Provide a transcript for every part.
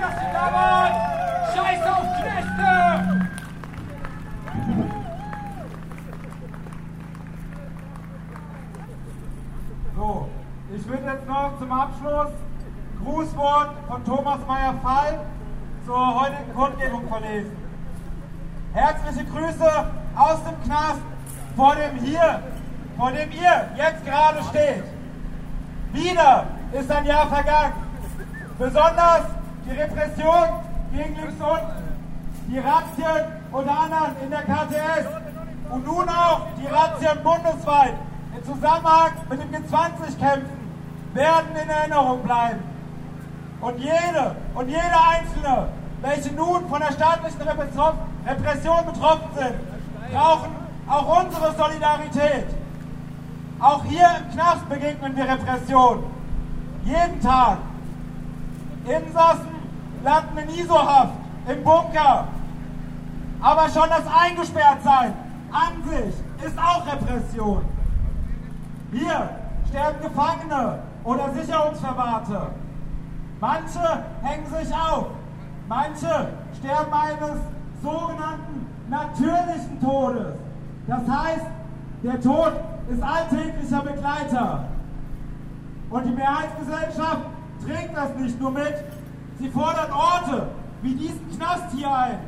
Dass Sie da waren! Scheiß auf Kneste! So, ich würde jetzt noch zum Abschluss Grußwort von Thomas Meyer-Fall zur heutigen Kundgebung verlesen. Herzliche Grüße aus dem Knast, vor dem hier, vor dem ihr jetzt gerade steht. Wieder ist ein Jahr vergangen. Besonders die Repression gegen links unten, die Razzien unter anderem in der KTS und nun auch die Razzien bundesweit im Zusammenhang mit dem G20-Kämpfen werden in Erinnerung bleiben. Und jede und jeder Einzelne, welche nun von der staatlichen Repression betroffen sind, brauchen auch unsere Solidarität. Auch hier im Knast begegnen wir Repression. Jeden Tag. Insassen landen in ISO-Haft, im Bunker. Aber schon das Eingesperrtsein an sich ist auch Repression. Hier sterben Gefangene oder Sicherungsverwahrte. Manche hängen sich auf. Manche sterben eines sogenannten natürlichen Todes. Das heißt, der Tod ist alltäglicher Begleiter. Und die Mehrheitsgesellschaft trägt das nicht nur mit, sie fordert Orte wie diesen Knast hier ein.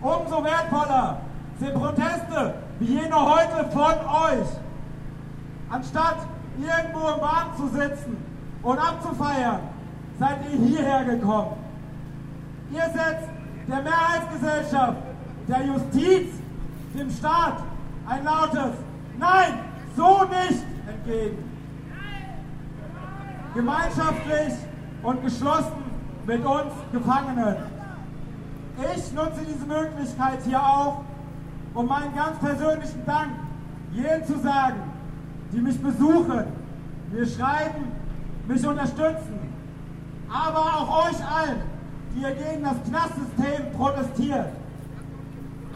Umso wertvoller sind Proteste wie jene heute von euch. Anstatt irgendwo im Bahn zu sitzen und abzufeiern, seid ihr hierher gekommen. Ihr setzt der Mehrheitsgesellschaft, der Justiz, dem Staat ein lautes Nein, so nicht entgegen. Gemeinschaftlich und geschlossen mit uns Gefangenen. Ich nutze diese Möglichkeit hier auch, um meinen ganz persönlichen Dank jenen zu sagen, die mich besuchen, mir schreiben, mich unterstützen, aber auch euch allen, die ihr gegen das Knastsystem protestiert.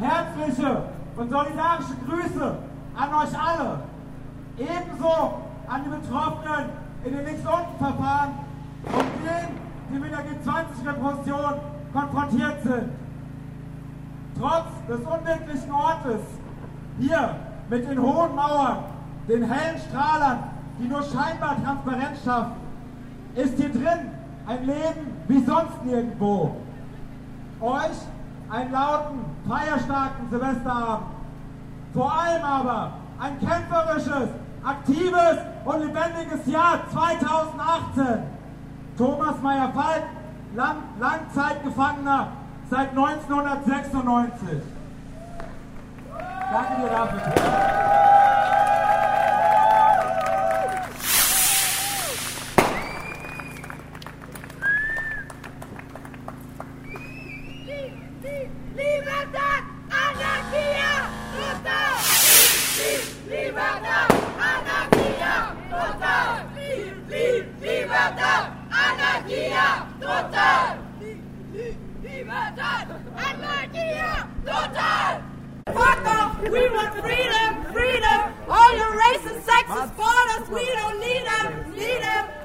Herzliche und solidarische Grüße an euch alle. Ebenso an die Betroffenen in den Links-Unten-Verfahren und denen, die mit der G20-Repression konfrontiert sind. Trotz des unwirklichen Ortes, hier mit den hohen Mauern, den hellen Strahlern, die nur scheinbar Transparenz schaffen, ist hier drin ein Leben wie sonst nirgendwo. Euch einen lauten, feierstarken Silvesterabend. Vor allem aber ein kämpferisches, aktives und lebendiges Jahr 2018. Thomas Meyer-Falk, Lang Langzeitgefangener seit 1996. Danke dir dafür. We want freedom, freedom. All your racist, sexist, borders, we don't need them, need them.